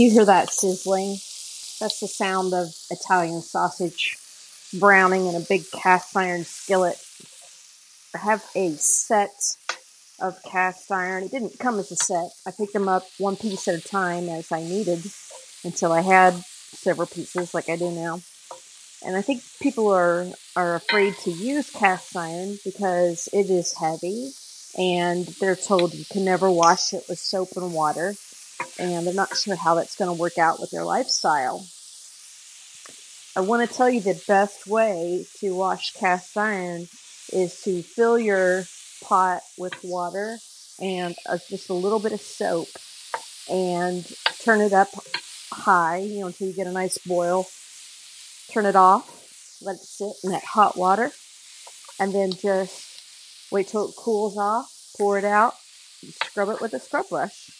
You hear that sizzling? That's the sound of Italian sausage browning in a big cast iron skillet. I have a set of cast iron. It didn't come as a set. I picked them up one piece at a time as I needed until I had several pieces like I do now. And I think people are are afraid to use cast iron because it is heavy and they're told you can never wash it with soap and water and they're not sure how that's going to work out with their lifestyle. I want to tell you the best way to wash cast iron is to fill your pot with water and uh, just a little bit of soap and turn it up high, you know, until you get a nice boil. Turn it off, let it sit in that hot water, and then just wait till it cools off, pour it out, scrub it with a scrub brush.